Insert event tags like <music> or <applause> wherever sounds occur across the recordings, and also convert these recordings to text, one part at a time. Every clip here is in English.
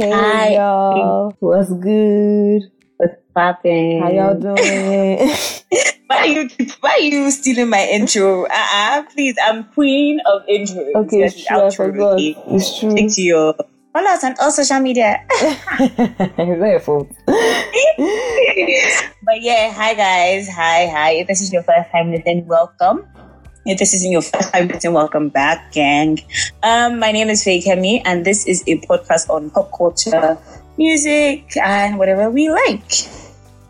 Hey Hi. y'all, what's good? What's popping? How y'all doing? <laughs> Why you why you stealing my intro? Uh-uh, please. I'm queen of intros. okay, it's true. I outro, forgot. okay? It's true. Stick to your follow us on all social media. <laughs> <laughs> it's not your fault. but yeah, hi guys. Hi, hi. If this is your first time listening, welcome. If this isn't your first time listening, welcome back, gang. Um, my name is Faye Kemi, and this is a podcast on pop culture, music, and whatever we like.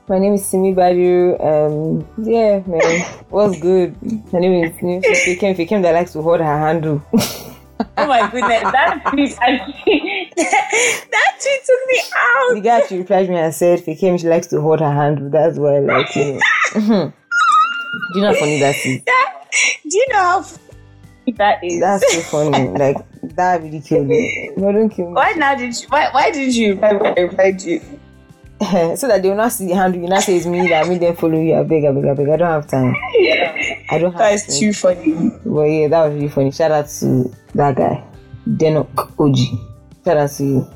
My name is Simi Badu. Um, yeah, man, what's good? My name is Simi Fikem. Fikem that likes to hold her handle. Oh my goodness, that tweet <laughs> that tweet took me out. the guy she replied me and said, Fikem, she likes to hold her handle. That's why, I like, you. <laughs> Do you know how funny that <laughs> is? That, do you know how that is? That's so funny. <laughs> Like, that really killed me. No, don't kill me. why now did you? Why, why did you reply when I replied you? <laughs> so that they will not see the handle. You not say it's me that made them follow you. I beg, I beg, I beg. I don't have time. I don't That is time. too funny. But yeah, that was really funny. Shout out to that guy, Denok OG. Shout out to you.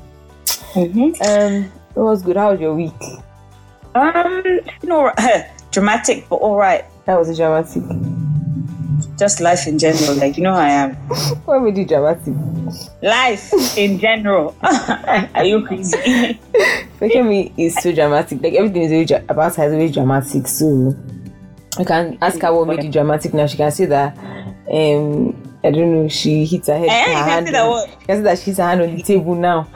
Mm-hmm. Um, it was good. How was your week? Um, no, <laughs> dramatic, but all right. That was a dramatic. Just life in general, like you know I am. What made you dramatic? Life in general. <laughs> Are you crazy? <laughs> Fekemi is so dramatic. Like everything is very dra- about her is very dramatic. So you can ask her what made you dramatic. Now she can say that. Um, I don't know. She hits her head. Eh, her you can hand that on- what? She can say that she hits her hand on the table now,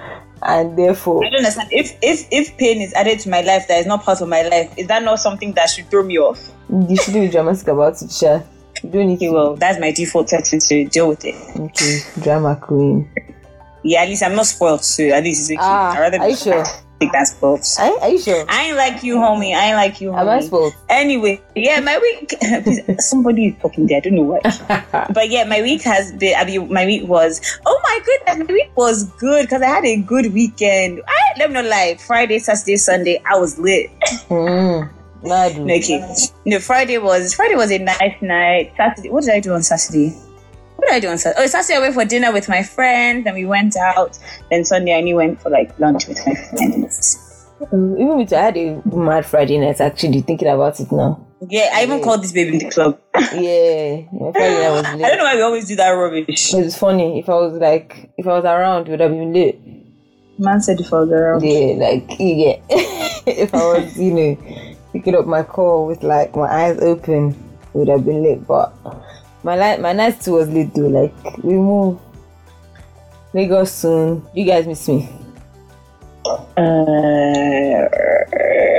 and therefore I don't understand. If if if pain is added to my life that is not part of my life, is that not something that should throw me off? you shouldn't be dramatic about it. Sha. You don't need Okay, to. well, that's my default setting to deal with it. Okay, drama queen. Yeah, at least I'm not spoiled, so at least it's okay. Ah, I'd rather are you sure? think that's spoiled. Are, are you sure? I ain't like you, homie. I ain't like you, homie. Am I spoiled? Anyway, yeah, my week. <laughs> Somebody is talking there. I don't know what. <laughs> but yeah, my week has been. I mean, my week was. Oh my goodness, my week was good because I had a good weekend. I let me not lie. Friday, Saturday, Sunday, I was lit. Mm, Nadu. No, okay. No, Friday was Friday was a nice night. Saturday, what did I do on Saturday? What did I do on Saturday? Oh, Saturday I went for dinner with my friends and we went out. Then Sunday I only went for like lunch with my friends. Um, even with I had a mad Friday night actually thinking about it now. Yeah, I even called this baby in the club. Yeah, my Friday night was <laughs> I don't know why we always do that rubbish. It's funny. If I was like, if I was around, it would have been lit. Man said if I was around. Yeah, like yeah. <laughs> if I was, you know, picking up my call with like my eyes open, it would have been late, But my light, my night too was lit though. Like we move Lagos soon. You guys miss me. Uh,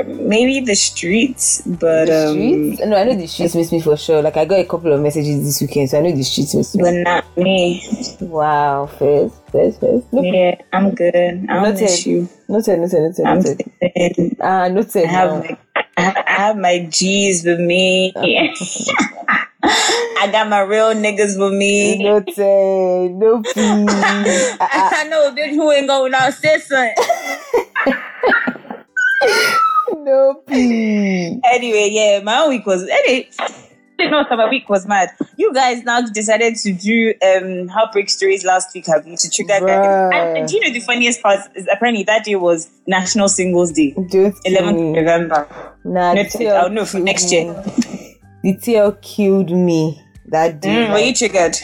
maybe the streets, but The um, streets? No, I know the streets miss me for sure. Like I got a couple of messages this weekend, so I know the streets miss me. but not me. Wow, first, first, first. Look, Yeah, I'm good. I don't Noted. miss you. noted, noted, noted, I'm noted. good. Ah, noted. I have now. my, I have- my G's with me. <laughs> I got my real niggas with me. Noted. No, please. <laughs> Ah, ah. I know a bitch who ain't going said something. No, please. Anyway, yeah, my week was anyway. <laughs> Know, my week was mad. You guys now decided to do um heartbreak stories last week, have you? To trigger Bruh. and, and do you know the funniest part is apparently that day was National Singles Day, 11th. November. Nah, Noted. I'll know for next year. The TL killed me that day. Mm, were you triggered?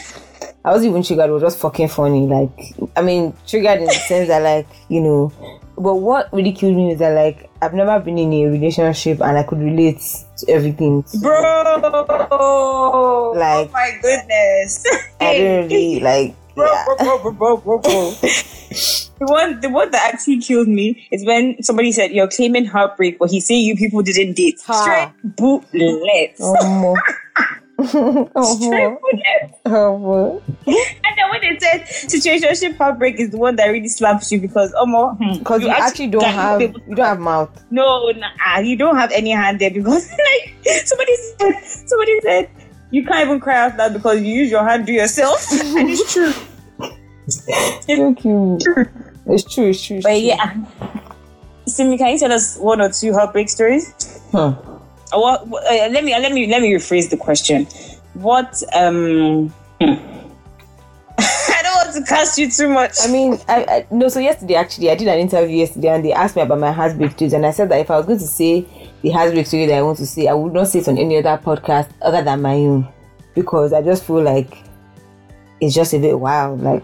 I wasn't even triggered. It was just fucking funny. Like, I mean, triggered in the sense that, like, you know, but what really killed me is that, like, I've never been in a relationship and I could relate to everything. Bro, oh Like- oh my goodness. I don't really like. Bro, Yeah. bro, bro, bro, bro, bro, <laughs> the one, the one that actually killed me is when somebody said you're claiming heartbreak, but he's saying you people didn't date. Ha. Straight bullets. Oh, <laughs> <laughs> oh, Straight bullets. oh, when they said situationship heartbreak is the one that really slaps you because oh hmm, because you, actually don't have be you don't have mouth. no, nah, you don't have any hand there because <laughs> like somebody said, somebody said you can't even cry out loud because you use your hand to yourself, <laughs> and it's true. Thank you. It's true. It's true. It's But true. yeah, Simi, can you tell us one or two heartbreak stories? Or what? what- uh, let me let me let me rephrase the question. What um? hmm. Want to cast you too much. I mean, I, I no. So yesterday, actually, I did an interview yesterday, and they asked me about my heartbreak stories, and I said that if I was going to say the heartbreak story that I want to say, I would not say it on any other podcast other than my own, because I just feel like it's just a bit wild. Like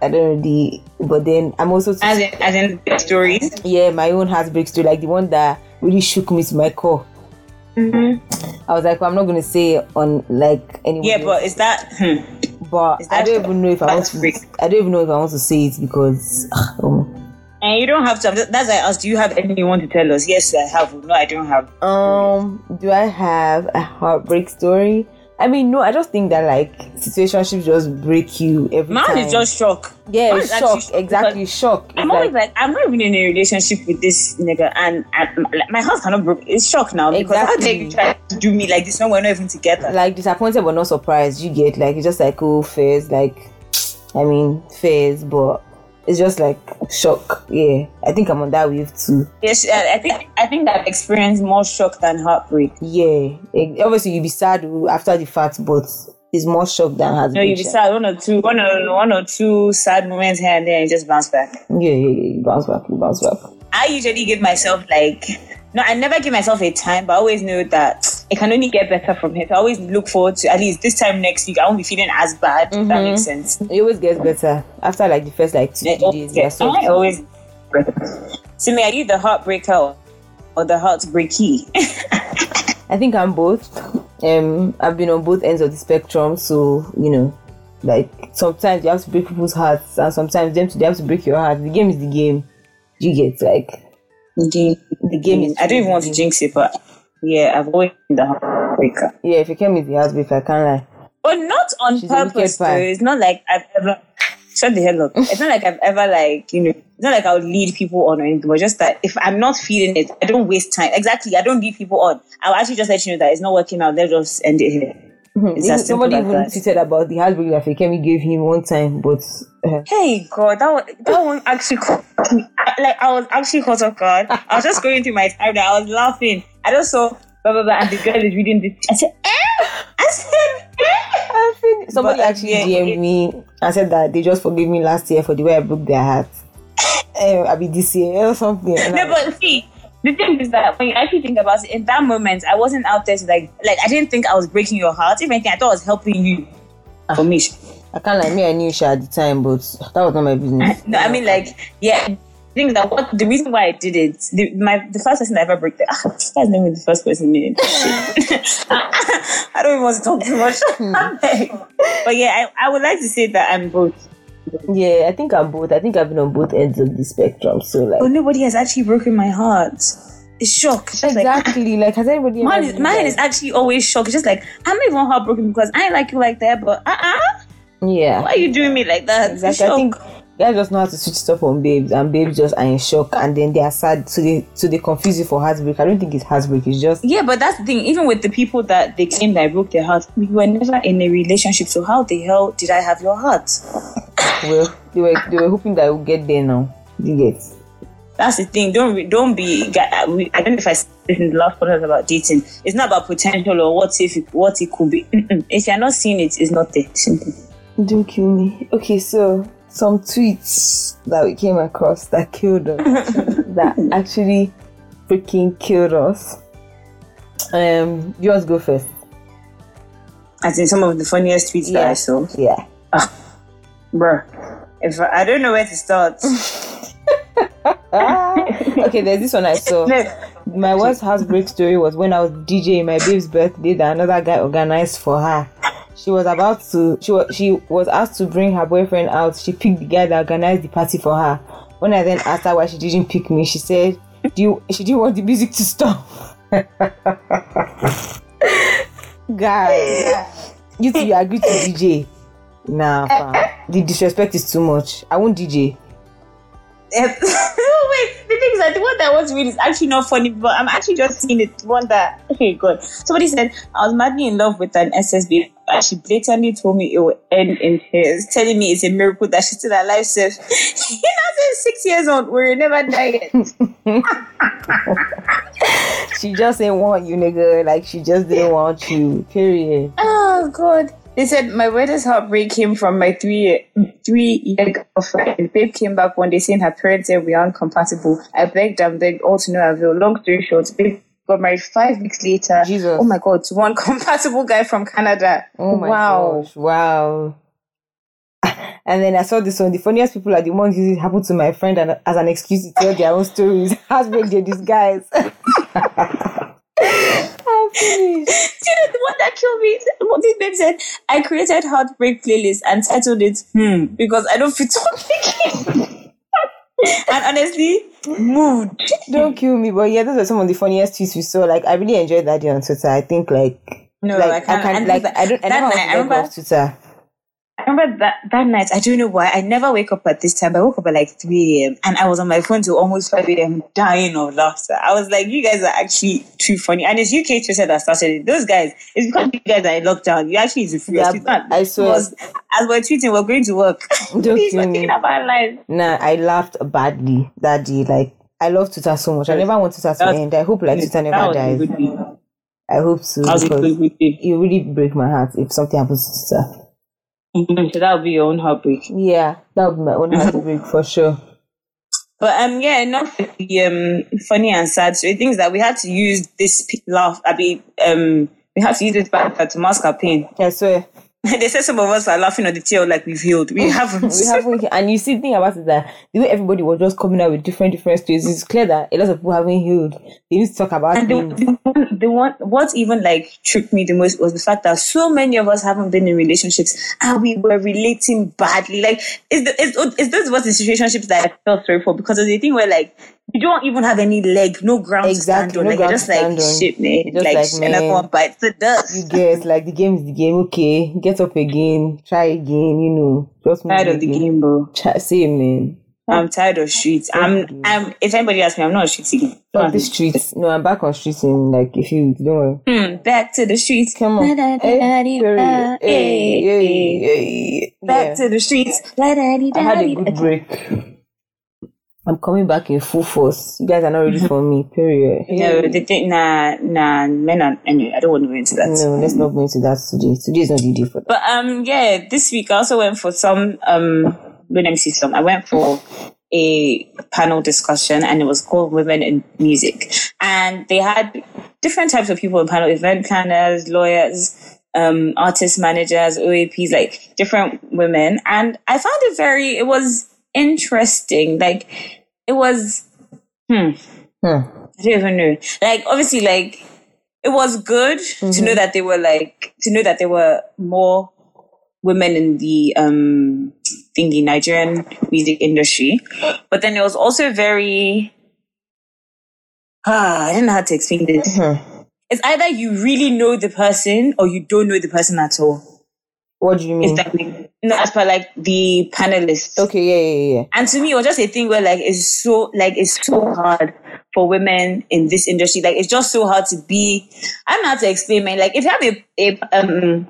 I don't know the, but then I'm also as in, as in stories. yeah, my own heartbreak story, like the one that really shook me to my core. Mm-hmm. I was like, well, I'm not going to say it on like anyone. Yeah, else. but is that? Hmm. But I don't even know if I want to. heartbreak? I don't even know if I want to say it because. Um, And you don't have to. That's why I asked. Do you have anything you want to tell us? Yes, I have. No, I don't have. Um, do I have a heartbreak story? I mean, no, I just think that like situationships just break you every Mine time. is just shock. yeah, mine shock. shock Exactly, shock. I'm always like, I'm not even in a relationship with this nigga, and, like, my heart cannot break. It's shock now because how dare you try to do me like this when we're not even together? like disappointed but not surprised. You get like it's just like oh phase, like I mean phase, but it's just like shock. Yeah, I think I'm on that wave too. Yes, I think I think I've experienced more shock than heartbreak. Yeah, Eh, obviously you be sad after the fact, but it's more shock than has No, you be sad one or two, one or one or two sad moments here and there, and just bounce back. Yeah, yeah, yeah. You bounce back. You bounce back. I usually give myself like no, I never give myself a time, but I always know that it can only get better from here. So I always look forward to at least this time next week. I won't be feeling as bad. If that makes sense. It always gets better after like the first like two days. Yeah, so I always. So me, are you the heartbreaker or, the heartbreaky? <laughs> I think I'm both. Um, I've been on both ends of the spectrum, so you know, like sometimes you have to break people's hearts, and sometimes them to they have to break your heart. The game is the game. You get like the, the game is. I don't even want to jinx it, but yeah, I've always been the heartbreaker. Yeah, if you came with the heartbreak, I can't lie. But not on She's purpose. Though. It's not like I've ever. Shut the hell up. It's not like I've ever like you know. It's not like I would lead people on or anything. But just that if I'm not feeling it, I don't waste time. Exactly. I don't lead people on. I'll actually just let you know that it's not working out. Let's just end it here. As Somebody even that. tweeted about the heartbreak that Fekemi gave him one time, but uh, Hey God, that one, that one actually caught me. Like I was actually caught off guard. I was just going through my time that I was laughing. I just saw blah blah blah, and the girl is reading this. I said, eh? I said, eh? somebody But, actually yeah, DM'd it- me and said that they just forgave me last year for the way I broke their heart. uh, I be this year or something. No, but see, the thing is that when you actually think about it, in that moment, I wasn't out there to like, like I didn't think I was breaking your heart. If anything, I thought I was helping you. For me, I can't like me. I knew she at the time, but that was not my business. <laughs> no, I mean like, yeah. the Thing that what the reason why I did it, the, my the first person I ever broke the ah, guy's not even the first person name. <laughs> I don't even want to talk too much. <laughs> but yeah, I, I would like to say that I'm both. Yeah, I think I'm both. I think I've been on both ends of the spectrum. So like, But nobody has actually broken my heart. It's shock. It's just like exactly. Like, has anybody? Mine is, mine like- is actually always shock. It's just like I'm not even heartbroken because I ain't like you like that. But uh uh yeah. why are you doing me like that? Exactly. I think guys just know how to switch stuff on babes, and babes just are in shock, and then they are sad, so they so they confuse you for heartbreak. I don't think it's heartbreak. It's just yeah, but that's the thing. Even with the people that they claim that I broke their heart, we were never in a relationship. So how the hell did I have your heart? <laughs> well, they were they were hoping that I would get there now. You get. That's the thing. Don't re- don't be. Uh, I don't know if I said this in the last podcast about dating. It's not about potential or what if it, what it could be. If you're not seeing it, it's not there. Don't kill me. Okay, so some tweets that we came across that killed us, <laughs> that actually freaking killed us. Um, you want to go first? I think some of the funniest tweets that I saw. Yeah. Bruh. If I, I don't know where to start. <laughs> <laughs> Okay, there's this one I saw. My worst heartbreak story was when I was DJing my babe's birthday that another guy organized for her. She was about to she was she was asked to bring her boyfriend out. She picked the guy that organized the party for her. When I then asked her why she didn't pick me, she said, "Do you she didn't want the music to stop." <laughs> Guys, you two you agree to DJ? Nah, fam. the disrespect is too much. I won't DJ. No, <laughs> oh, wait. The thing is that the one that was read is actually not funny, but I'm actually just seeing it. One that, okay, good. Somebody said, I was madly in love with an SSB, and she blatantly told me it would end in tears, telling me it's a miracle that she's still alive. So, you know, six years old, we're never die. <laughs> <laughs> She just didn't want you, nigga. Like she just didn't want you. Period. Oh, God. They said my weirdest heartbreak came from my three three year girlfriend. Babe came back one day saying her parents said we aren't compatible. I begged and begged all to no avail. Long story short, babe got married five weeks later. Jesus. Oh my god, to one <laughs> compatible guy from Canada. Oh my wow. gosh! Wow. <laughs> And then I saw this one. The funniest people are the ones who it happened to my friend and as an excuse to tell their own stories. <laughs> Heartbreak they disguise. I'm. <laughs> Do you know the one that killed me? What this babe said, I created heartbreak playlist and titled it Hmm because I don't fit on <laughs> And honestly, mood. Don't kill me, but yeah, those are some of the funniest tweets we saw. Like, I really enjoyed that day on Twitter. I think, like, No, like I can't. and like, that- I don't, I never want night, to I remember, Twitter. I remember that, that night, I don't know why, I never wake up at this time. I woke up at like 3 a.m. and I was on my phone till almost 5 a.m. dying of laughter. I was like, you guys are actually too funny. And it's UK Twitter that started it. Those guys, it's because you guys are in lockdown. You actually is free. Yeah, not- I swear. was- As we're tweeting, we're going to work. <laughs> <laughs> Don't Please, we're thinking about life. Nah, I laughed badly that day. Like, I love Twitter so much. I never want Twitter to That's- end. I hope, like, Twitter never dies. I hope so. Because it really break my heart if something happens to Twitter. Mhm, So that would be your own heartbreak. Yeah, that would be my own heartbreak for sure. But um, yeah, enough the um funny and sad story. Things that we had to use this laugh. I mean, um, we had to use this banter to mask our pain. I swear. <laughs> they said some of us are laughing at the tail like we've healed. We <laughs> haven't. we haven't and you see the thing about it that the way everybody was just coming out with different different stories it's clear that a lot of people haven't healed they used to talk about And the, things the, one, the one, what even like tricked me the most was the fact that so many of us haven't been in relationships and we were relating badly. Like, is the, it's, it's those was the situationships that I felt sorry for because of the thing where like you don't even have any leg, no ground Exactly, to stand on. no like, you're just like on. shit, man. Just like, like, shit, and I man. the dust. you get like the game is the game okay get up again try again you know just move tired of the again. game, bro. Try, same man I'm tired of streets. I'm, I'm. If anybody asks me, I'm not a street again. Fuck the streets no I'm back on streets in like a few weeks don't worry Hmm, back to the streets. come on hey, hey, hey, hey. Back to the streets. I had a good break I'm coming back in full force you guys are not ready for me period No, the thing, nah, nah, men are, anyway, I don't want to go into that. No, let's not go into that today. Today is not the day for that. But, um, yeah, this week I also went for some, um, let me see some. I went for a panel discussion and it was called Women in Music. And they had different types of people in panel, event planners, lawyers, um, artist managers, OAPs, like different women. And I found it very, it was interesting. Like, it was, hmm, Hmm. I don't even know. Like, obviously, like, it was good to know that they were like, to know that there were more women in the, um, in the Nigerian music industry. But then it was also very, ah, <sighs> I don't know how to explain this. Hmm. It's either you really know the person or you don't know the person at all. What do you mean? It's like, no, as per like the panelists. okay, yeah, yeah, yeah. And to me, it was just a thing where like it's so like it's so hard for women in this industry. Like it's just so hard to be. I'm not to explain, man. Like if you have a a, um,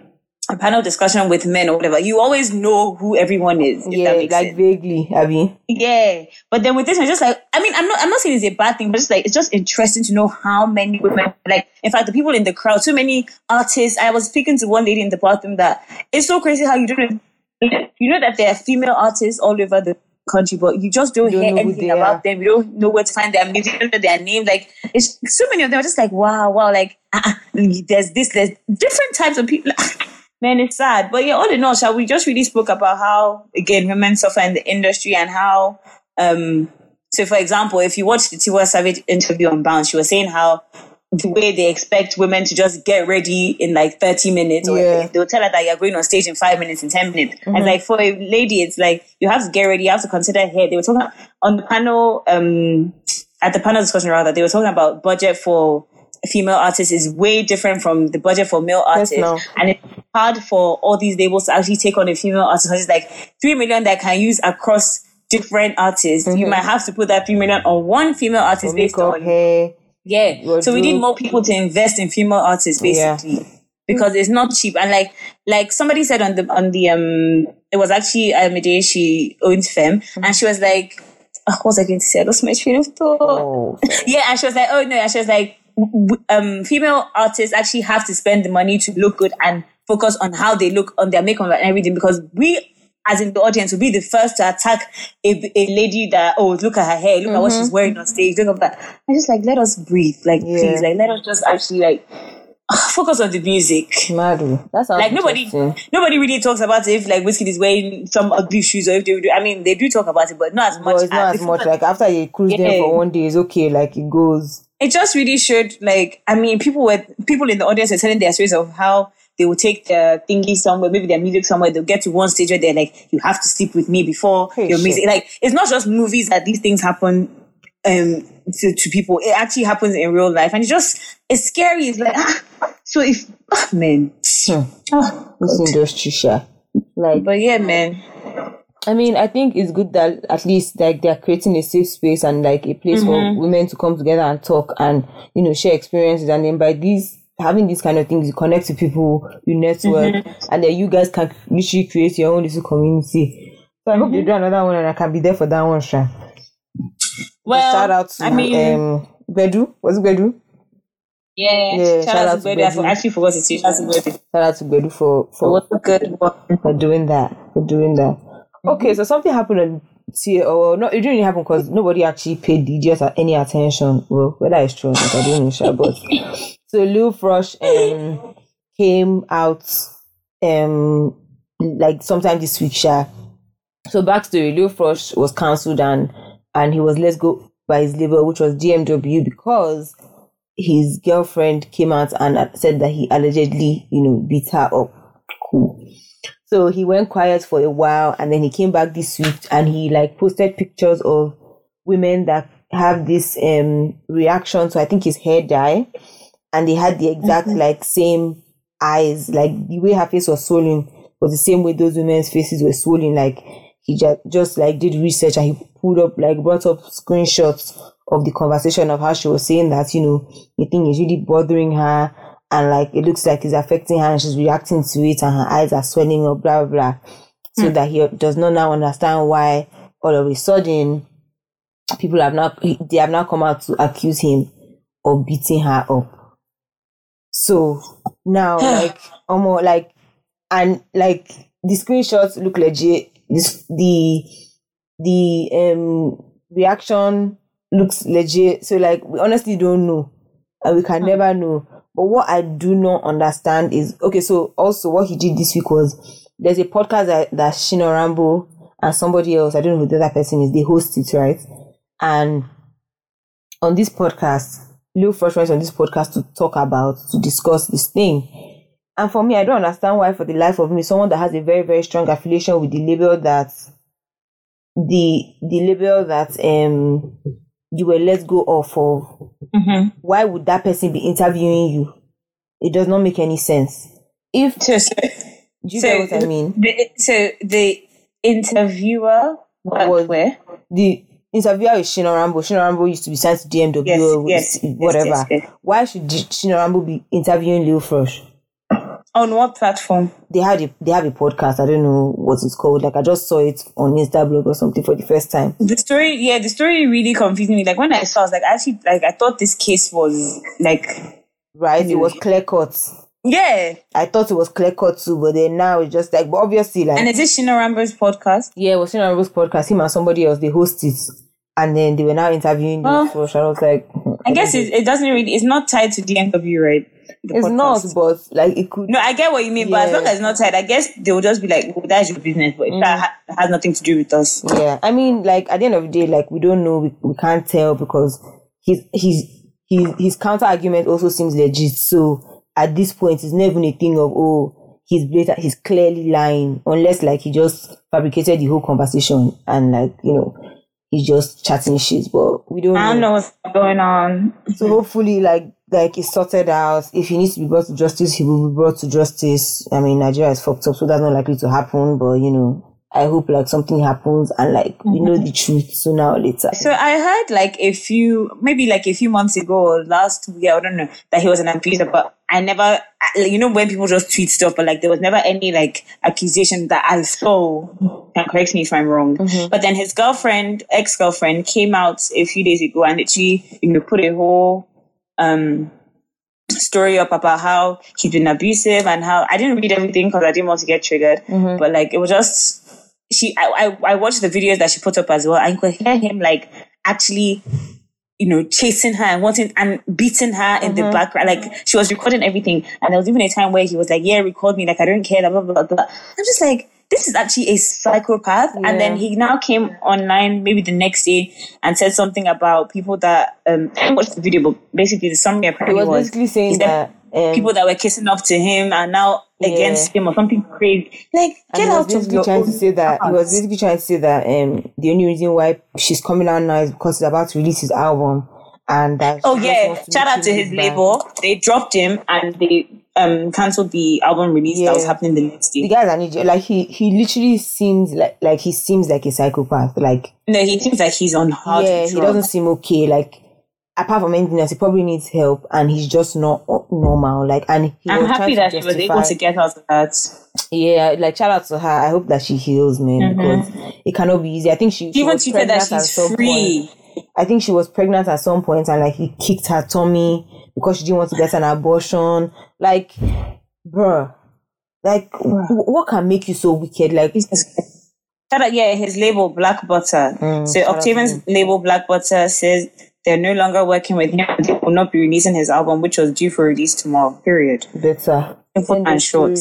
a panel discussion with men or whatever, you always know who everyone is. Yeah, like sense. vaguely, Abby. Yeah, but then with this I'm just like I mean, I'm not I'm not saying it's a bad thing, but just like it's just interesting to know how many women. Like, in fact, the people in the crowd, so many artists. I was speaking to one lady in the bathroom that it's so crazy how you don't. <laughs> You know that there are female artists all over the country, but you just don't, Don't hear know anything about them. You don't know where to find their music, <laughs> you don't know their name. Like, it's so many of them are just like, wow, wow. Like, uh, there's this, there's different types of people. <laughs> Man, it's sad. But yeah, all in all, shall we just really spoke about how, again, women suffer in the industry and how, um, so for example, if you watch the Tiwa Savage interview on Bounce, she was saying how the way they expect women to just get ready in like 30 minutes, or Yeah. they'll tell her that you're going on stage in five minutes, in 10 minutes. And like for a lady, it's like you have to get ready, you have to consider hair. They were talking on the panel, um, at the panel discussion rather, they were talking about budget for female artists is way different from the budget for male artists. no. And it's hard for all these labels to actually take on a female artist because it's like three million that can use across different artists. You might have to put that three million on one female artist based Makeup, on hair. Yeah. Wardrobe. So we need more people to invest in female artists Yeah. basically. Because it's not cheap. And like like somebody said on the on the um it was actually Amide, she owns Fem and she was like oh, what was I going to say? I lost my train of thought. Oh, <laughs> Yeah, and she was like, oh no, and she was like, um, female artists actually have to spend the money to look good and focus on how they look on their makeup and everything because we as in the audience will be the first to attack a, a lady that oh look at her hair look at what she's mm-hmm. wearing on stage look at that i just like let us breathe like Yeah. please like let us just actually like ah, focus on the music Madu. Oh. That sounds like nobody nobody really talks about if like Wizkid is wearing some ugly shoes or if they do i mean they do talk about it but not as much it's not as if- much. Like after you cruise them Yeah. for one day, it's okay. Like it goes. it just really showed like I mean people were people in the audience were telling their stories of how they will take their thingy somewhere, maybe their music somewhere, they'll get to one stage where they're like, You have to sleep with me before Hey, your shit. music like it's not just movies that these things happen um to, to people. It actually happens in real life and it's just it's scary. It's like ah, so if ah, man. Hmm. Ah, This industry, sure. Like but yeah, man. I mean, I think it's good that at least like they're creating a safe space and like a place for women to come together and talk and you know share experiences. And then by these having these kind of things, you connect to people, you network, mm-hmm. and then you guys can literally create your own little community. So I hope you mm-hmm. do another one and I can be there for that one, sure. Well Shout out to I mean um Bedu. Was it Bedu? yeah, yeah, shout, out to Betty. I for- actually forgot to say shout out to Betty. Shout out to Bedu for for What a good one. for doing that. For doing that. Mm-hmm. Okay, so something happened on T oh, or no, it didn't really happen because nobody actually paid DJs any attention. Well, whether it's true or not, I don't know, sure, but <laughs> so Lil Frosh um came out um like sometime this week, sure. So backstory, Lil Frosh was cancelled and and he was let go by his label, which was DMW, because his girlfriend came out and said that he allegedly, you know, beat her up. Cool. So he went quiet for a while and then he came back this week and he like posted pictures of women that have this um reaction to I think his hair dye and they had the exact mm-hmm. like same eyes, like the way her face was swollen was the same way those women's faces were swollen. Like he just just like did research and he pulled up like brought up screenshots of the conversation of how she was saying that you know the thing is really bothering her and like it looks like it's affecting her and she's reacting to it and her eyes are swelling up blah blah blah. So hmm. that he does not now understand why all of a sudden people have now they have now come out to accuse him of beating her up so now <sighs> like almost like and like the screenshots look legit. This the the um reaction looks legit. So like we honestly don't know and we can never know. But what i do not understand is okay so also what he did this week was there's a podcast that, that Shino Rambo and somebody else i don't know who the other person is they host it right? And on this podcast Lil freshmen on this podcast to talk about to discuss this thing and for me i don't understand why for the life of me someone that has a very very strong affiliation with the label that the the label that um you were let go of of Mm-hmm. why would that person be interviewing you it does not make any sense if So, so, do you So- get what i mean the, so the interviewer Was- where? the interviewer is Shino Rambo. Shino Rambo used to be sent to DMW Yes, or yes, whatever. yes. Why should Shino Rambo be interviewing Lil Frosh? On what platform? They had a they have a podcast. I don't know what it's called. Like I just saw it on Instablog or something for the first time. The story, yeah, the story really confused me. Like when I saw, I was like, actually, like I thought this case was like, Right? It was clear cut. Yeah. I thought it was clear cut too, but then now it's just like, but obviously, like, And is this Shino Rambo's podcast? yeah, it was Shino Rambo's podcast. Him and somebody else they host it, and then they were now interviewing Lil Oh. Frosh. I was like, <laughs> I guess it, it doesn't really. It's not tied to DMW, right? The it's not, but like it could. No, I get what you mean, but as long as it's not tied, I guess they will just be like, well, "That's your business," but Mm. that ha- has nothing to do with us. Yeah, I mean, like at the end of the day, like we don't know, we, we can't tell because his his his his counter argument also seems legit. So at this point, it's not even a thing of oh he's blatant, he's clearly lying, unless like he just fabricated the whole conversation and like you know he's just chatting shit. But we don't. I don't know what's going on. So hopefully, like like it's sorted out. If he needs to be brought to justice, he will be brought to justice. I mean, Nigeria is fucked up, so that's not likely to happen. But you know, I hope like something happens and like we know the truth sooner or later. So I heard like a few, maybe like a few months ago or last year, I don't know, that he was an abuser, but I never, you know, when people just tweet stuff, but like there was never any like accusation that I saw. Can correct me if I'm wrong. But then his girlfriend, ex girlfriend, came out a few days ago and she, you know, put a whole, um, story up about how he's been abusive and how I didn't read everything because I didn't want to get triggered. Mm-hmm. But like it was just she I, I I watched the videos that she put up as well. I could hear him like actually you know, chasing her and wanting and beating her in Mm-hmm. the background. Like she was recording everything. And there was even a time where he was like, Yeah, record me, like I don't care, blah blah blah blah. I'm just like, this is actually a psychopath. And then he now came online maybe the next day and said something about people that um I didn't the video, but basically the summary He apparently was was, basically saying that um, people that were kissing up to him are now against him or something crazy. Like and get out of your trying own to say that he was basically trying to say that um the only reason why she's coming out now is because he's about to release his album and that Oh yeah! Shout out to his label. They dropped him and they um cancelled the album release that was happening the next The day. guy's an idiot. Like he he literally seems like like he seems like a psychopath. Like No, he seems like he's on hard yeah, he doesn't seem okay. Like apart from anything else, he probably needs help, and he's just not normal. Like and he I'm happy that she was able to get out of that. Yeah, like shout out to her. I hope that she heals, man, because it cannot be easy. I think she, She even was tweeted pregnant that at she's some free. point. I think she was pregnant at some point, and like he kicked her tummy because she didn't want to get an abortion. Like, bruh, like w- what can make you so wicked? Like, Shout out, yeah, his label Black Butter. Mm, so Octavian's label Black Butter says they're no longer working with him. They will not be releasing his album, which was due for release tomorrow. Period. better. Simple and short.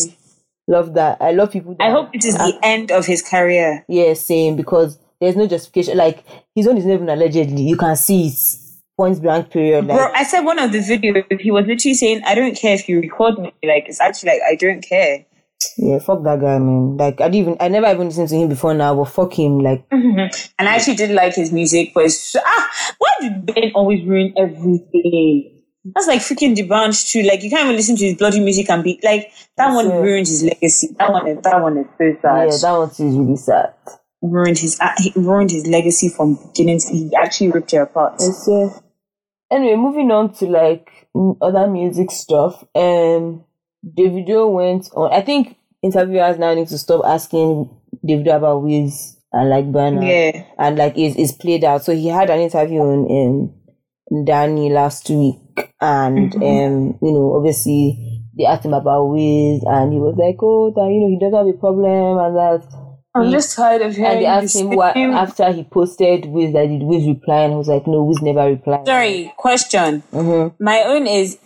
Love that. I love people. That I hope it is the ah. end of his career. Yeah, same because there's no justification. Like his own is not even allegedly. You can see it. Point blank period. Like Bro, I said one of the videos, he was literally saying, I don't care if you record me. Like, it's actually like, I don't care. Yeah, fuck that guy, man. Like I didn't even I never even listened to him before now, but fuck him. Like <laughs> And I actually did like his music, but it's, ah, why did Ben always ruin everything? That's like freaking the bunch too. Like, you can't even listen to his bloody music and be like, that one Yeah. ruined his legacy. That one is, that one is so sad. yeah, that one is really sad. ruined his, ah, he ruined his legacy from beginning to, he actually ripped it apart. It's, uh, anyway, moving on to like other music stuff. Um, Davido went on. I think interviewers now need to stop asking Davido about Wiz and like Burna. Yeah. and like is is played out. So he had an interview in, in Danny last week, and Mm-hmm. um, you know, obviously they asked him about Wiz, and he was like, oh, that you know, he doesn't have a problem, and that. I'm he- just tired of hearing and they asked him what after he posted Wiz that did Wiz reply, and he was like, no, Wiz never replied. Sorry, question. Mm-hmm. My own is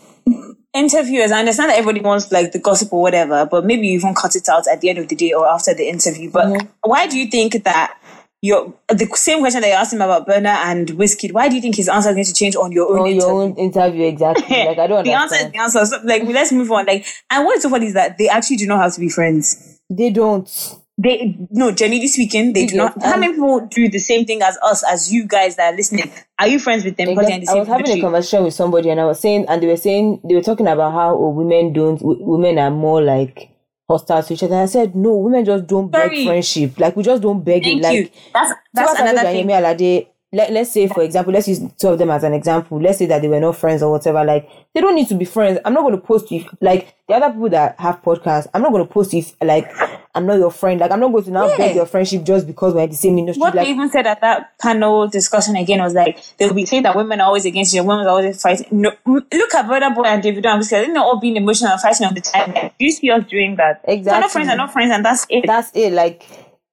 interviewers. I understand that everybody wants like the gossip or whatever, but maybe you even cut it out at the end of the day or after the interview. But Mm-hmm. why do you think that your the same question that you asked him about Burna and Wizkid? Why do you think his answer is going to change on your own On interview? your own interview, exactly. <laughs> Like I don't the answer is the answer. So, like, let's move on. Like, and what's so funny is that they actually do not have to be friends. They don't. They no, Jenny this weekend they do not. How many people do the same thing as us, as you guys that are listening? Are you friends with them because I was having a conversation with somebody, and I was saying, and they were saying they were talking about how oh, women don't, women are more like hostile to each other. I said, no, women just don't beg friendship. Like we just don't beg Thank it. Like you. That's that's another thing. Alade, let, let's say for example, let's use two of them as an example. Let's say that they were not friends or whatever. Like they don't need to be friends. I'm not going to post if like the other people that have podcasts. I'm not going to post if like I'm not your friend. Like I'm not going to now Yeah. beg your friendship just because we're in the same industry. What like they even said at that panel discussion again was like they'll be saying that women are always against you, women are always fighting. No, look at Burna Boy and David. I'm scared. They're not all being emotional and fighting all the time. Do you see us doing that? exactly We're not friends are not friends, and that's it. that's it. Like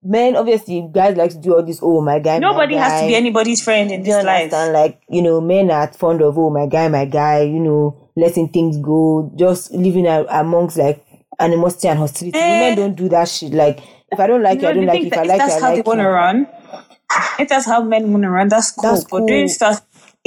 men, obviously, guys like to do all this. Oh my guy, my Nobody has to be anybody's friend in Do you this life. Like, you know, men are fond of, oh, my guy, my guy, you know, letting things go, just living a- amongst like animosity and hostility. Eh. Women don't do that shit. Like, if I don't like you, I don't like you. If I like you, I how like they want to you. run. If that's how men want to run, that's cool. That's But don't cool.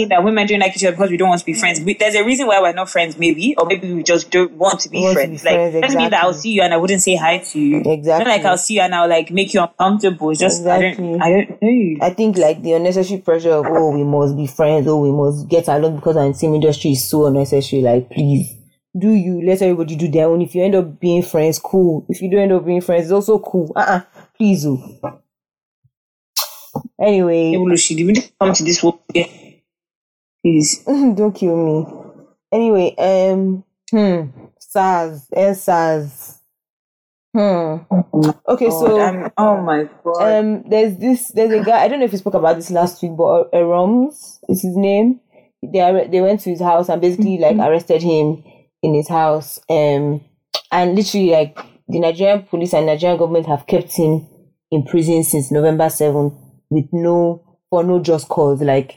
That women don't like each other because we don't want to be friends. We, there's a reason why we're not friends, maybe, or maybe we just don't want to be Want to be friends. like, friends, doesn't mean that I'll see you and I wouldn't say hi to you. Exactly. Not like I'll see you and I'll like make you uncomfortable. It's just I don't I don't know. I think like the unnecessary pressure of oh we must be friends, oh we must get along because I'm in the same industry is so unnecessary. Like please do you let everybody do their own. If you end up being friends, cool. If you don't end up being friends, it's also cool. Uh uh please oh. Anyway, Evolution, come to this world. yeah. Please. <laughs> don't kill me. Anyway, um, hmm, SARS, SARS. Hmm. Okay, so um, oh my god. um, there's this, there's a guy. I don't know if he spoke about this last week, but Eroms is his name. They are, they went to his house and basically like arrested him. in his house. Um, and literally, like the Nigerian police and Nigerian government have kept him in prison since November 7th with no for no just cause. Like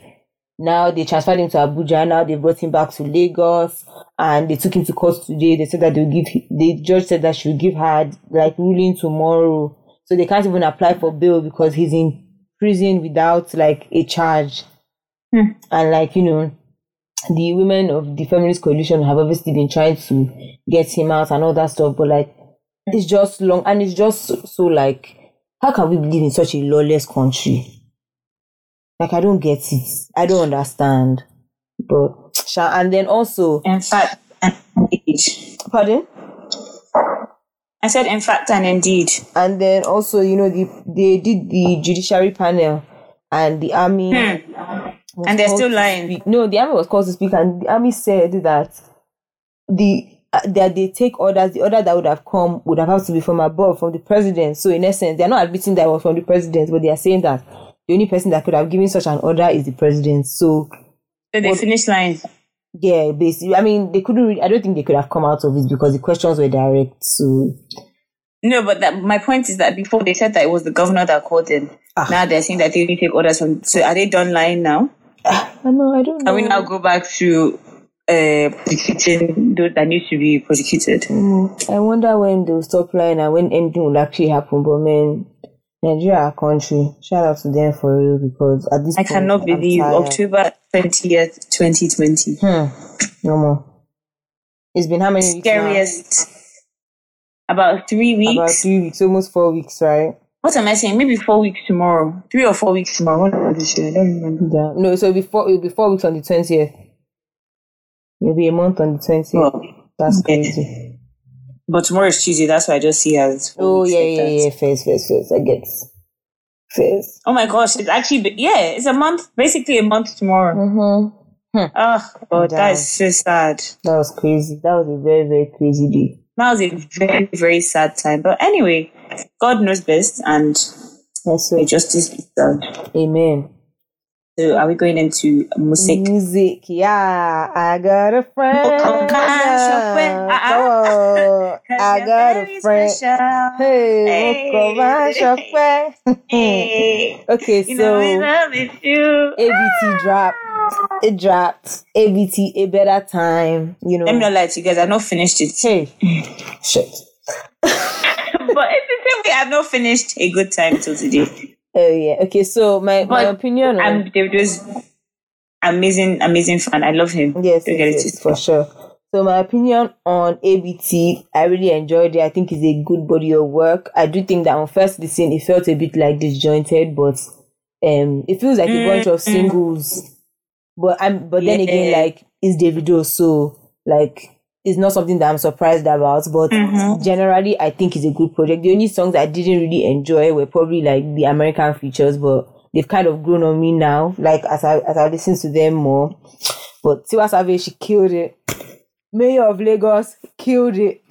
now they transferred him to Abuja. Now they brought him back to Lagos, and they took him to court today. They said that they'll give. The judge said that she will give her like ruling tomorrow. So they can't even apply for bail because he's in prison without like a charge. Hmm. And like you know, the women of the feminist coalition have obviously been trying to get him out and all that stuff, but like it's just long and it's just so, so like how can we live in such a lawless country? Like I don't get it. I don't understand. But and then also In fact, and indeed. pardon? I said, in fact, and indeed. And then also, you know, the they did the judiciary panel and the army Hmm. And they're still lying. No, the army was called to speak, and the army said that the uh, that they take orders. The order that would have come would have had to be from above, from the president. So in essence, they are not admitting that it was from the president, but they are saying that the only person that could have given such an order is the president. So So they finished lying. yeah, basically, I mean, they couldn't. Really, I don't think they could have come out of it because the questions were direct. So No, but that, my point is that before they said that it was the governor that called in. Ah. Now they're saying that they only take orders from. So are they done lying now? I know, I don't know. Can we now go back to uh, prosecuting those that need to be prosecuted? Mm, I wonder when they'll stop lying and when anything will actually happen. But man, Nigeria, our country, shout out to them for real because at this I point, cannot believe. October 20th, 2020. Hmm. No more. It's been how many weeks now? Scariest. About three weeks. About three weeks, almost four weeks, right? what am I saying? Maybe four weeks tomorrow. Three or four weeks tomorrow. What this year? I don't remember. Yeah. No, so it'll be four, it'll be four weeks on the twentieth. It'll a month on the twentieth. Well, That's crazy. But tomorrow is Tuesday. That's why I just see as. Oh, yeah, like yeah, that. yeah. First, first, first. I get. First. Oh my gosh, it's actually be- yeah, it's a month, basically a month tomorrow. Mm-hmm. Oh god, that is so sad. That was crazy. That was a very, very crazy day. That was a very very sad time. But anyway, God knows best, and That's it. justice be done. Amen. So, are we going into music? Music, yeah. I got a friend. Oh, come on, Chopin. now. Uh-uh. Come on. <laughs> I got a friend. special. Hey, oh, Hey. come on, Chopin. Hey, <laughs> Okay, you know we so love it too. ABT ah. dropped. It dropped. ABT, a better time. You know. Let me not lie to you guys. I've not finished it. Hey, shit. <laughs> but it's the same way I've not finished a good time till today. Oh yeah. Okay, so my my But opinion on I'm Davido's amazing, amazing fan. I love him. Yes, yes, yes, for sure. So my opinion on ABT, I really enjoyed it. I think it's a good body of work. I do think that on first listen, it felt a bit like disjointed, but um, it feels like a bunch of singles. But I'm, but then again, like it's Davido, so like it's not something that I'm surprised about. But mm-hmm. generally, I think it's a good project. The only songs I didn't really enjoy were probably like the American features, but they've kind of grown on me now. Like as I as I listen to them more. But Tiwa Savage, she killed it. Mayor of Lagos killed it.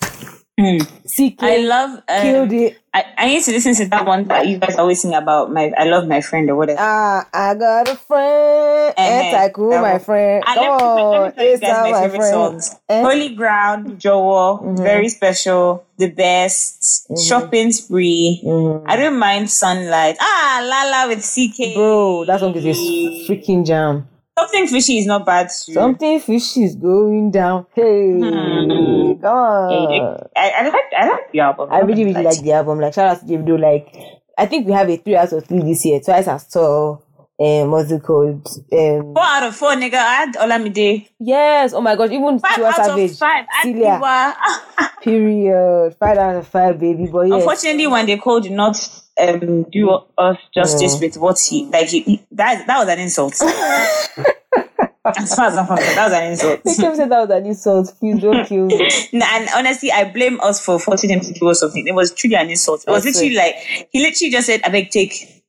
CKay I love. Um, killed it. I, I need to listen to that one that you guys always sing about. My I love my friend or whatever. Ah, I got a friend. And Eh, I cool, that my friend. Come let me- let me on, tell you it's my my favorite friend. songs. Eh? Holy Ground, Jowo, very special, the best, shopping spree. I don't mind sunlight. Ah, Lala with CKay. Bro, that song is a freaking jam. Something fishy is not bad too. Something fishy is going down. Hey, Hmm. come on. I, I like I like the album. I really, really like the album. Like, shout out to Davido. Like, I think we have a three out of three this year. Twice as tall. Um, what's it called? Um, Four out of four, nigga. I had Olamide. yes. Oh my gosh. Even Five Tiwa out Savage. of five. I Celia. Tiwa. <laughs> Period. Five out of five, baby. boy. yes. Unfortunately, when they called did not um, do us justice with what he like, he, he- that that was an insult. <laughs> as far as I'm concerned, that was an insult. Make him say that was an insult. Please don't <laughs> kill me. Nah, and honestly, I blame us for forcing him to do something. It was truly an insult. It was I literally like he literally just said, "I beg take."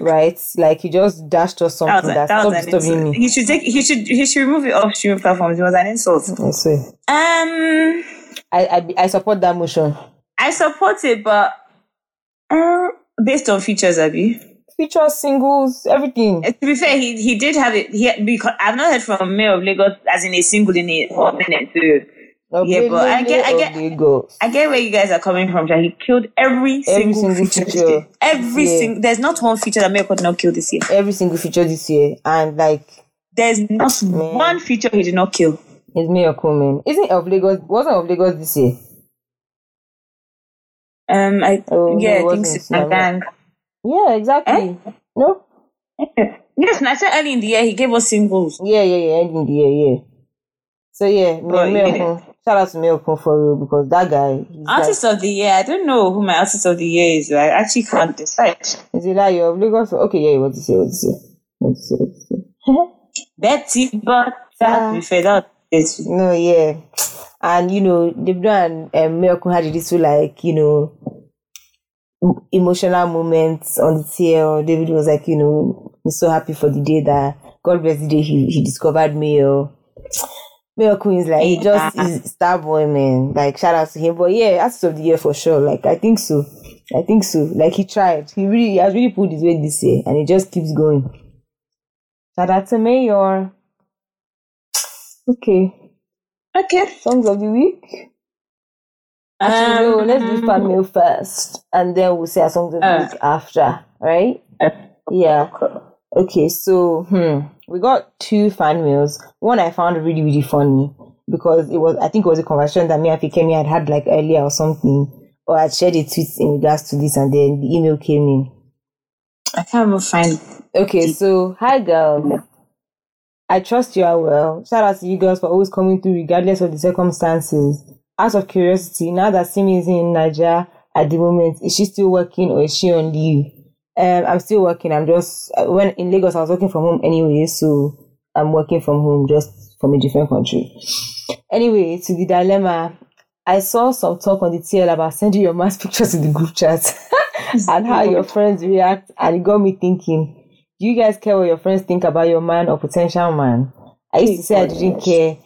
Right? Like he just dashed us That was, something that, that was stopped disturbing me. He should take. He should. He should remove it off streaming platforms. It was an insult. I swear. Um, I, I I support that motion. I support it, but uh, based on features, Abby. Features, singles, everything. Uh, To be fair, he he did have it. He because I've not heard from Mayor of Lagos as in a single in a whole minute. So Yeah, but I get- I get- I get where you guys are coming from. That he killed every, Every single, feature. feature. Every Yeah. single. There's not one feature that Mayor did not kill this year. every single feature this year, and like There's not Man. one feature he did not kill. it's Mayor Coleman. Isn't it of Lagos? Wasn't of Lagos this year? Um, I Oh, yeah, it I think so. Gang. Yeah, exactly. No. Yes, and I said early in the year he gave us singles. Yeah, yeah, yeah. Ending the year, yeah. So yeah, But Mayor yeah. Shout out to for real because that guy, like, Artist of the year. I don't know who my artist of the year is. I actually can't decide. is it like of Lagos? Okay, yeah, what to say? What to say? What to say? What to say? <laughs> Betty, but Ah. we out. No, yeah. And you know, Davido and um, Coleman had this like, you know, emotional moments on the tail. David was like, you know, he's so happy for the day that God bless the day he, he discovered me Mayor Queen is like he just is star boy man. Like shout out to him. But yeah, artist of the year for sure. Like I think so. I think so. Like he tried. He really he has really pulled his weight this year and he just keeps going. Shout out to Mayor. Okay. okay. Songs of the week. Actually, no, Um, let's do fan mail first, and then we'll say our songs of the Uh. week after, right? Yeah. Okay, so hmm, we got two fan mails. One I found really really funny because it was I think it was a conversation that me and Fikemi had had like earlier or something, or I shared a tweet in regards to this, and then the email came in. I can't even find. Okay, so hi girls. I trust you are well. Shout out to you girls for always coming through regardless of the circumstances. Out of curiosity, now that Simi is in Nigeria at the moment, is she still working or is she on leave? Um, I'm still working. I'm just uh, when in Lagos, I was working from home anyway, so I'm working from home just from a different country. Anyway, to the dilemma, I saw some talk on the TL about sending your mass <laughs> pictures to the group chat <laughs> and how your friends react, and it got me thinking. Do you guys care what your friends think about your man or potential man? I used to say I didn't care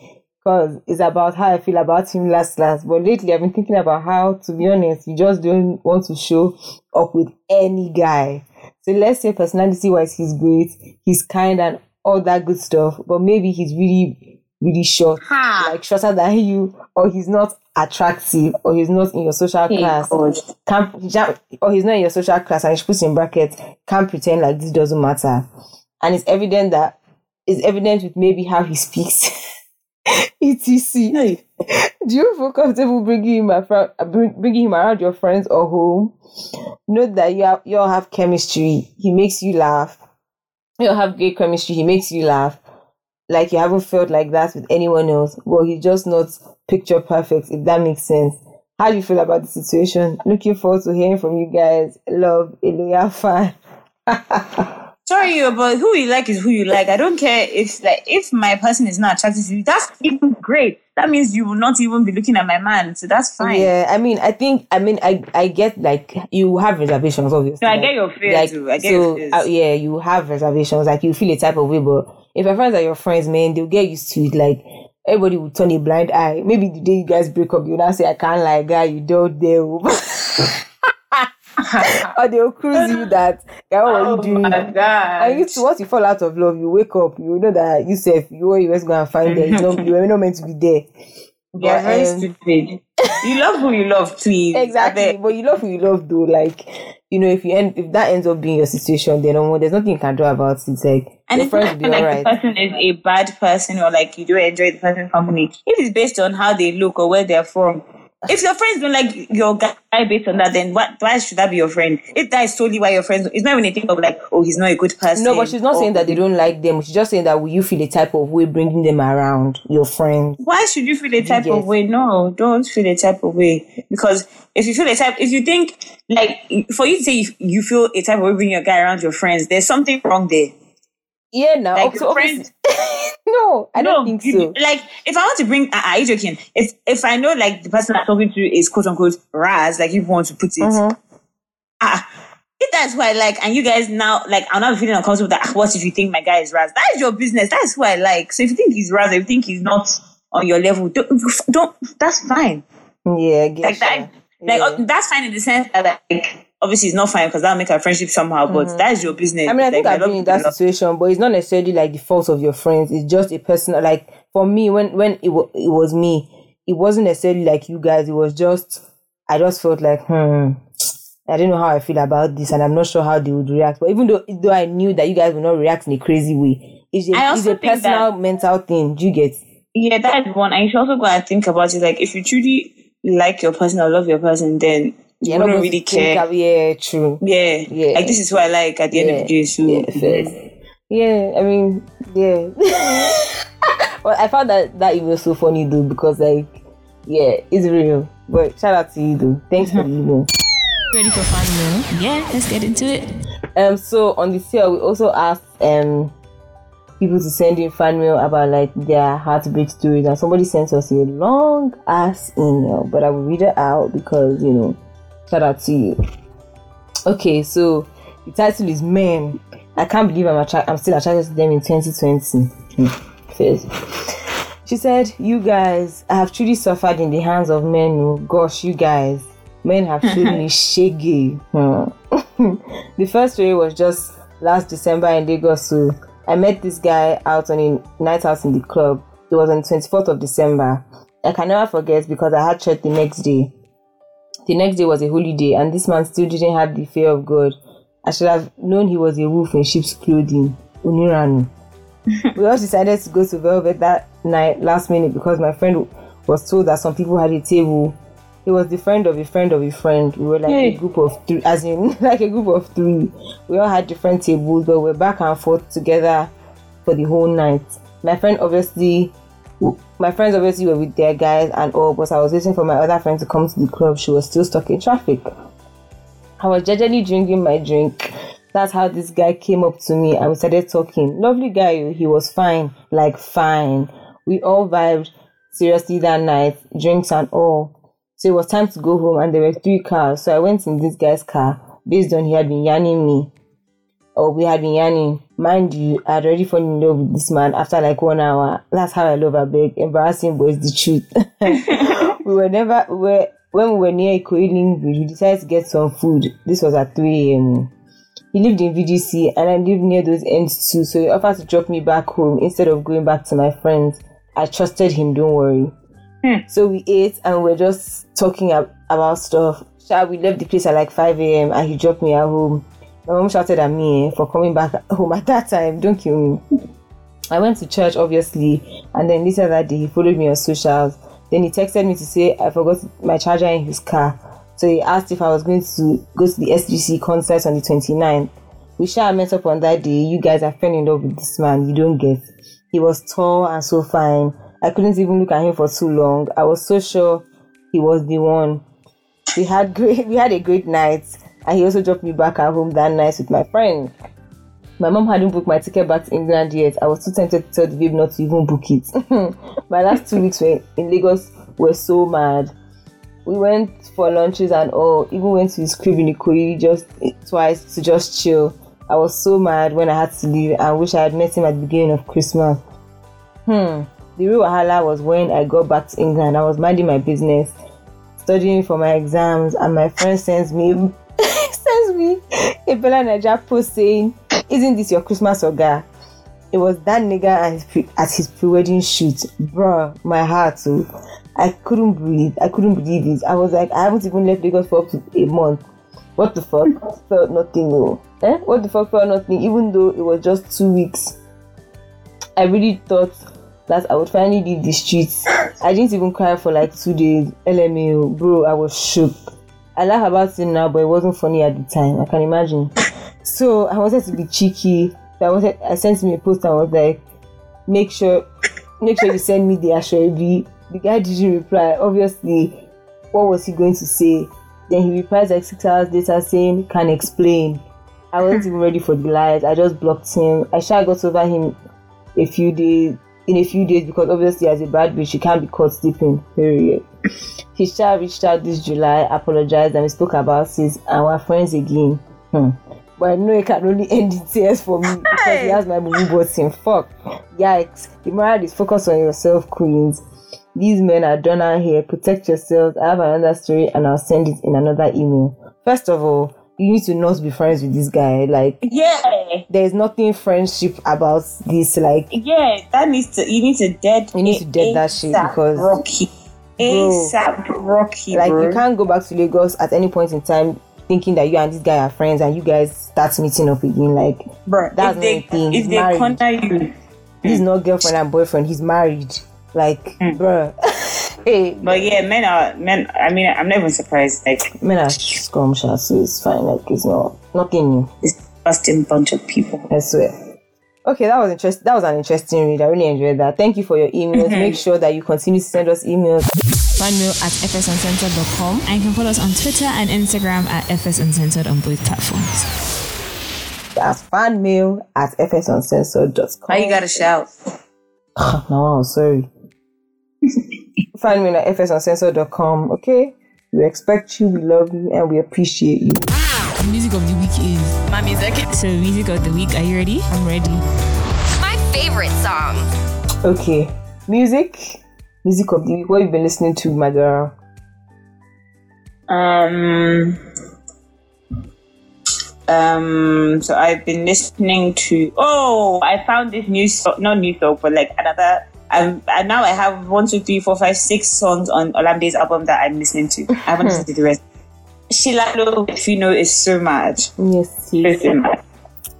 because it's about how I feel about him last last. But lately I've been thinking about how, to be honest, you just don't want to show up with any guy. So let's say personality wise he's great, he's kind and all that good stuff, but maybe he's really, really short, Ha! like shorter than you, or he's not attractive, or he's not in your social Hey, class God. can't he can't- or he's not in your social class and she puts in brackets can't pretend like this doesn't matter and it's evident that it's evident with maybe how he speaks <laughs> etc <laughs> do you feel comfortable bringing him, uh, bringing him around your friends or home? Note that you, have, you all have chemistry. He makes you laugh. You all have great chemistry. He makes you laugh. Like you haven't felt like that with anyone else Well, he's just not picture perfect if that makes sense. How do you feel about the situation? Looking forward to hearing from you guys. Love, a loyal fan. <laughs> Sorry, but who you like is who you like. I don't care if like if my person is not attracted to you. That's even great. That means you will not even be looking at my man. So that's fine. Yeah, I mean, I think, I mean, I, I get like you have reservations, obviously. No, I get your fears. like, too. I get so your fears. uh, yeah, you have reservations. Like you feel a type of way, but if your friends are your friends, man, they'll get used to it. Like everybody will turn a blind eye. Maybe the day you guys break up, you'll not say, "I can't like guy, you don't dare." <laughs> <laughs> or they'll cruise you that, guy, what were oh you doing? my god. And you once you fall out of love, you wake up, you know that you said you were was going to find there. <laughs> You, were not meant to be there. They are very um, stupid. you love who you love, please. Exactly. But you love who you love though. Like, you know, if you end if that ends up being your situation, then um, there's nothing you can do about it. It's like And your it's friends not will be like alright. the person is a bad person or like you don't enjoy the person's company. If it's based on how they look or where they're from. If your friends don't like your guy based on that, then what, why should that be your friend? If that is solely why your friends, it's not even a thing of like, oh, he's not a good person. No, but she's not or- saying that they don't like them. She's just saying that will you feel a type of way bringing them around your friends? Why should you feel a type of way? No, don't feel a type of way. Because if you feel a type, if you think like for you to say you, you feel a type of way bringing your guy around your friends, there's something wrong there. Yeah, no. Like okay, your obviously- no, I don't think so. Like, if I want to bring, uh, are you joking? If if I know like the person I'm talking to is quote unquote Raz, like you want to put it, Mhm. ah, if that's who I like, and you guys now like, I'm not feeling uncomfortable. That ah, what if you think my guy is Raz? That is your business. That's who I like. So if you think he's Raz, if you think he's not on your level, don't, don't that's fine. Yeah, I guess. Like that, like Yeah. uh, that's fine in the sense that like. Obviously, it's not fine because that'll make our friendship somehow, but that is your business. Mm-hmm. I mean, I think Like, I've been in that situation, but it's not necessarily like the fault of your friends. It's just a personal, like for me, when when it, wa- it was me, it wasn't necessarily like you guys. It was just I just felt like hmm. I don't know how I feel about this, and I'm not sure how they would react. But even though though I knew that you guys would not react in a crazy way, it's a, it's a personal mental thing. Do you get? Yeah, that's one. And you should also go and think about it. Like, if you truly like your person or love your person, then you You're not going really to think care. yeah, true. yeah. Yeah. Like, this is who I like at the end of the day. So, yeah, fair. Yeah, I mean, yeah. <laughs> well, I found that that email so funny though because like, yeah, it's real. But shout out to you though. Thanks for the email. Ready for fun meal? Yeah, let's get into it. Um, so on the sale, we also asked um people to send in fan mail about like their heartbreak stories, and somebody sent us a long ass email, but I will read it out because you know, shout out to you. Okay, so the title is Men. I can't believe I'm attra- I'm still attracted to them in 2020. Hmm, First. She said, You guys, I have truly suffered in the hands of men. Oh, gosh, you guys. Men have <laughs> me shaggy. Hmm. <laughs> the first story was just last December in Lagos. So I met this guy out on a night out in the club. It was on the 24th of December. I can never forget because I had church the next day. The next day was a holy day, and this man still didn't have the fear of God. I should have known he was a wolf in sheep's clothing. Uniranu. <laughs> we all decided to go to Velvet that night last minute because my friend was told that some people had a table. He was the friend of a friend of a friend. We were like Hey. a group of three, as in <laughs> like a group of three. We all had different tables, but we're back and forth together for the whole night. My friend obviously, my friends obviously were with their guys and all, but I was waiting for my other friend to come to the club. She was still stuck in traffic. I was gingerly drinking my drink. That's how this guy came up to me and we started talking. Lovely guy, oh, he was fine, like fine. We all vibed seriously that night, drinks and all. So it was time to go home and there were three cars. So I went in this guy's car based on he had been yanning me. Or we had been yanning. Mind you, I had already fallen in love with this man after like one hour. That's how I love a big embarrassing, but it's the truth. <laughs> we were never we were when we were near Ikoiling, we decided to get some food. This was at 3 a.m. He lived in VGC and I lived near those ends too, so he offered to drop me back home instead of going back to my friends. I trusted him, don't worry. Hmm. So we ate and we are just talking ab- about stuff. Sha, we left the place at like 5 a.m. and he dropped me at home. My mom shouted at me for coming back home at that time. Don't kill me. I went to church, obviously, and then later that day he followed me on socials. Then he texted me to say I forgot my charger in his car. So he asked if I was going to go to the SGC concert on the 29th. We shall met up on that day. You guys are fell in love with this man. You don't get. He was tall and so fine. I couldn't even look at him for too long. I was so sure he was the one. We had <laughs> great. We had a great night, and he also dropped me back at home that night with my friend. My mom hadn't booked my ticket back to England yet. I was too tempted to tell the babe not to even book it. <laughs> my last two weeks in Lagos were so mad. We went for lunches and all. Even went to his crib in Ikoyi just twice to just chill. I was so mad when I had to leave and wish I had met him at the beginning of Christmas. Hmm. The real wahala was when I got back to England. I was minding my business, studying for my exams, and my friend sends me <laughs> sends me a BellaNaija post saying, "Isn't this your Christmas oga?" It was that nigga at his, pre- at his pre-wedding shoot, bruh. My heart, too. I couldn't breathe. I couldn't believe it. I was like, I haven't even left Lagos for up to a month. What the fuck? <laughs> Felt nothing, no. Eh? What the fuck felt nothing? Even though it was just two weeks. I really thought that I would finally leave the streets. I didn't even cry for like two days. LMAO, bro, I was shook. I laugh about it now, but it wasn't funny at the time. I can imagine. So I wanted to be cheeky. So I wanted. I sent him a post and was like, "Make sure, make sure you send me the Aso-ebi." The guy didn't reply. Obviously, what was he going to say? Then he replies like six hours later saying, "Can explain." I wasn't hmm. even ready for the lies. I just blocked him. I sure got over him a few days in a few days because obviously as a bad bitch she can't be caught sleeping. Period. He sure reached out this July, apologized and we spoke about it and we're friends again. Hmm. But I know it can only <laughs> end in tears for me because he has my movie button. Fuck. Yikes. The moral is focus on yourself, queens. These men are done out here. Protect yourselves. I have another story and I'll send it in another email. First of all, you need to not be friends with this guy. Like, Yeah, there's nothing friendship about this. Like, yeah, that needs to. You need to dead. You need to dead that shit because- Rocky. ASAP Rocky, Like bro. you can't go back to Lagos at any point in time thinking that you and this guy are friends and you guys start meeting up again. Like bro, that's if they, thing. if they married. corner you, he's is not girlfriend and boyfriend. He's married. Like, hmm. bruh. <laughs> hey, but yeah, men are men. I mean, I'm not even surprised. Like, men are scrumptious, so it's fine. Like it's not nothing new. this busting bunch of people. I swear. Okay, that was interest. That was an interesting read. I really enjoyed that. Thank you for your emails. Mm-hmm. Make sure that you continue to send us emails. Fanmail at fsuncensored.com. And you can follow us on Twitter and Instagram at fsuncensored on both platforms. That's fanmail at fsuncensored.com. Why you gotta shout? <sighs> no, sorry. Find me at fsuncensored.com, okay? We expect you, we love you, and we appreciate you. The music of the week is My music. so music of the week. Are you ready? I'm ready. My favorite song. Okay, music, music of the week. What have you been listening to, my girl? Um. Um. So I've been listening to. Oh, I found this new song. Not new song, but like another. Um, and now I have one, two, three, four, five, six songs on Olamide's album that I'm listening to. I haven't listened to the rest. Shilalo, if you know, is so mad. Yes, So, so mad.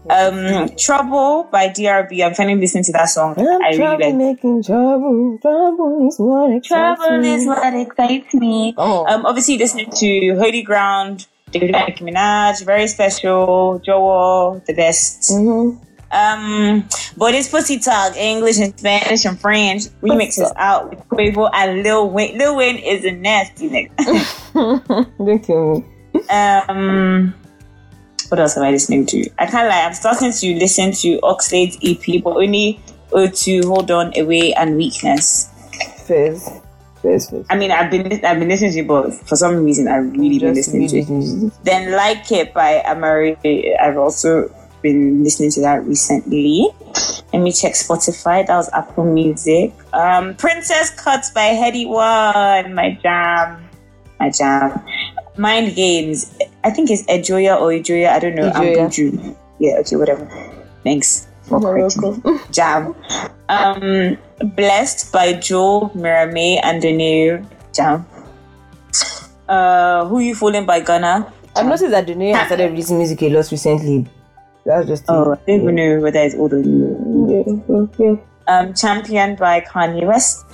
Um, Trouble by DRB. I'm finally listening to that song. I'm I really trouble like. making trouble. Trouble is what excites Trouble me. is what excites me. Oh. Um, obviously listening to Holy Ground, Davido Nicki Minaj, very special, Joel, the best. Mhm. Um, but it's Pussy Talk, English and Spanish and French remixes out with Quavo and Lil Wayne. Lil Wayne is a nasty nigga. Don't kill me. um, what else am I listening to? I kind of like I'm starting to listen to Oxlade's EP, but only O2, Hold On, Away, and Weakness. Fizz. Fizz, fizz. I mean, I've been I've been listening to it, but for some reason I've really been listening to it. Then Like It by Amari, I've also been listening to that recently. Let me check Spotify. That was Apple Music. Um, Princess Cuts by Headie One, my jam, my jam. Mind Games. I think it's Ejoya or Ejoya. I don't know. Ejoya. Yeah. Okay. Whatever. Thanks for You're correcting. <laughs> Jam. Um, Blessed by Joel, Miramay, and Daniel. Jam. Uh, Who You Fooling by Gunna. I've noticed that Danae has started releasing music a lot recently. That's just Oh, I don't even know whether it's old or new. yeah, okay. Um, Champion by Kanye West.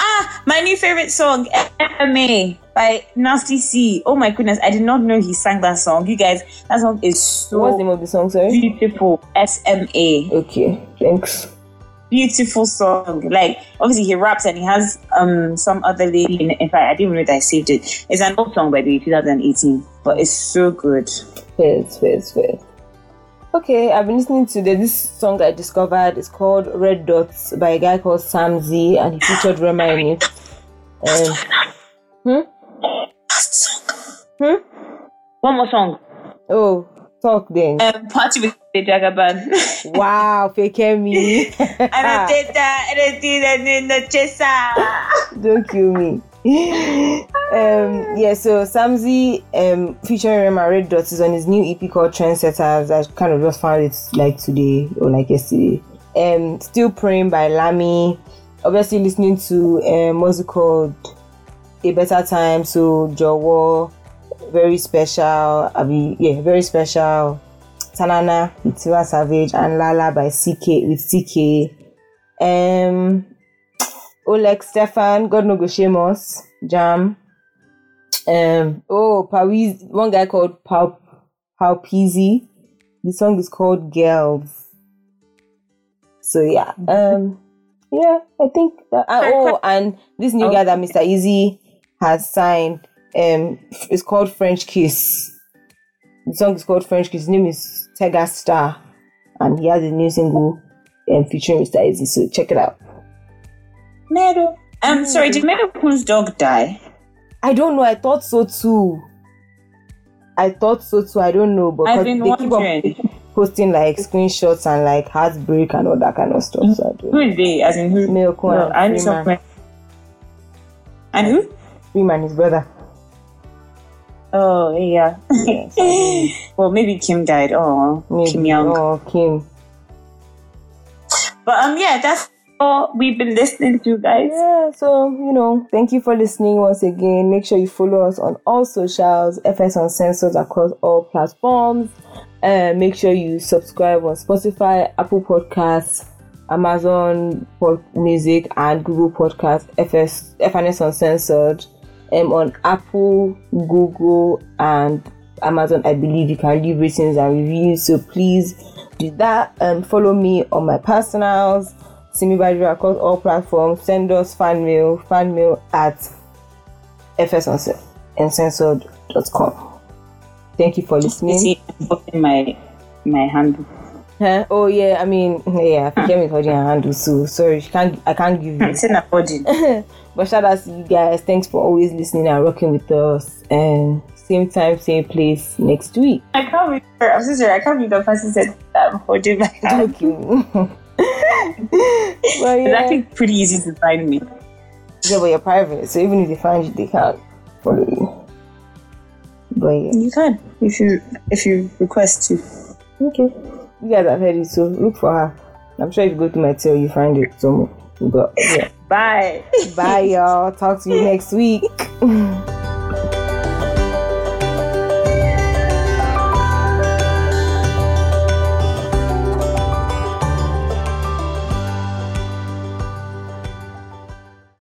Ah, my new favorite song, MMA by Nasty C. Oh my goodness, I did not know he sang that song. You guys, that song is So what's the name of the song, sorry? beautiful. SMA. Okay, thanks. Beautiful song. Like, obviously, he raps and he has um some other lady. In, in fact, I didn't know that I saved it. It's an old song by the way, 2018, but it's so good. Fizz, fizz, fizz. Okay, I've been listening to the, this song I discovered. It's called Red Dots by a guy called Sam Z, and he featured Rema in it. Um, hmm? One more song. Oh, talk then. Um, Party with the Jagaban. <laughs> wow, Fikemi. Anateta, Anateta, Anateta. Don't kill me. <laughs> um, yeah, so Samzi um, featuring Rema Red Dots is on his new EP called Trendsetters. I kind of just found it like today or like yesterday. Um, Still Praying by Lamy. Obviously, listening to um, what's it called? A Better Time. So, Jowo, very special. I mean, yeah, very special. Tanana with Tiwa Savage and Lala by CKay with CKay. Um, Oleg Stefan, God no go shame us, Jam. Um, oh, Pawiz, one guy called Pau Pau Peasy. The song is called Girls. So yeah, um, yeah, I think that. uh, oh, and this new guy that Mr. Eazi has signed, um, it's called French Kiss. The song is called French Kiss. His name is Tega Star, and he has a new single um, featuring Mr. Eazi. So check it out. Meadow. Um, sorry, did Poon's dog die? I don't know. I thought so too. I thought so too. I don't know, but I've been they keep wondering. on posting like screenshots and like heartbreak and all that kind of stuff. So I don't Who is they? As in who? Milk No, and I need some Freeman. friend. And who? Freeman, his brother. Oh, yeah. Yes, <laughs> well, maybe Kim died. Oh, Maybe. Kim Young. Oh, Kim. But um, yeah, that's all we've been listening to, you guys. Yeah, so you know, thank you for listening once again. Make sure you follow us on all socials, FS on Uncensored across all platforms. Uh, make sure you subscribe on Spotify, Apple Podcasts, Amazon Music, and Google Podcasts. FS FNS Uncensored. Um, on Apple, Google, and Amazon, I believe you can leave ratings and reviews. So please do that. Um, follow me on my personals. Simi Badru across all platforms. Send us fan mail, fan mail at fsuncensored.com. Thank you for listening. see, I'm my my hand. Huh? Oh yeah, I mean yeah, I forget holding her handle so sorry, she can't I can't give you. <laughs> It's a body. <laughs> But shout out to you guys. Thanks for always listening and rocking with us. And same time, same place next week. I can't believe. I'm so sorry. I can't believe the person said that I'm holding my hand. Thank you. <laughs> <laughs> well, It's yeah. actually pretty easy to find me. yeah, but you're private, so even if they find you, they can't follow you. But yeah. You can if you if you request to. Okay. You guys have heard it, so look for her. I'm sure if you go to my tail, you find it somewhere. But yeah. <laughs> Bye. Bye, y'all. Talk to you next week. <laughs>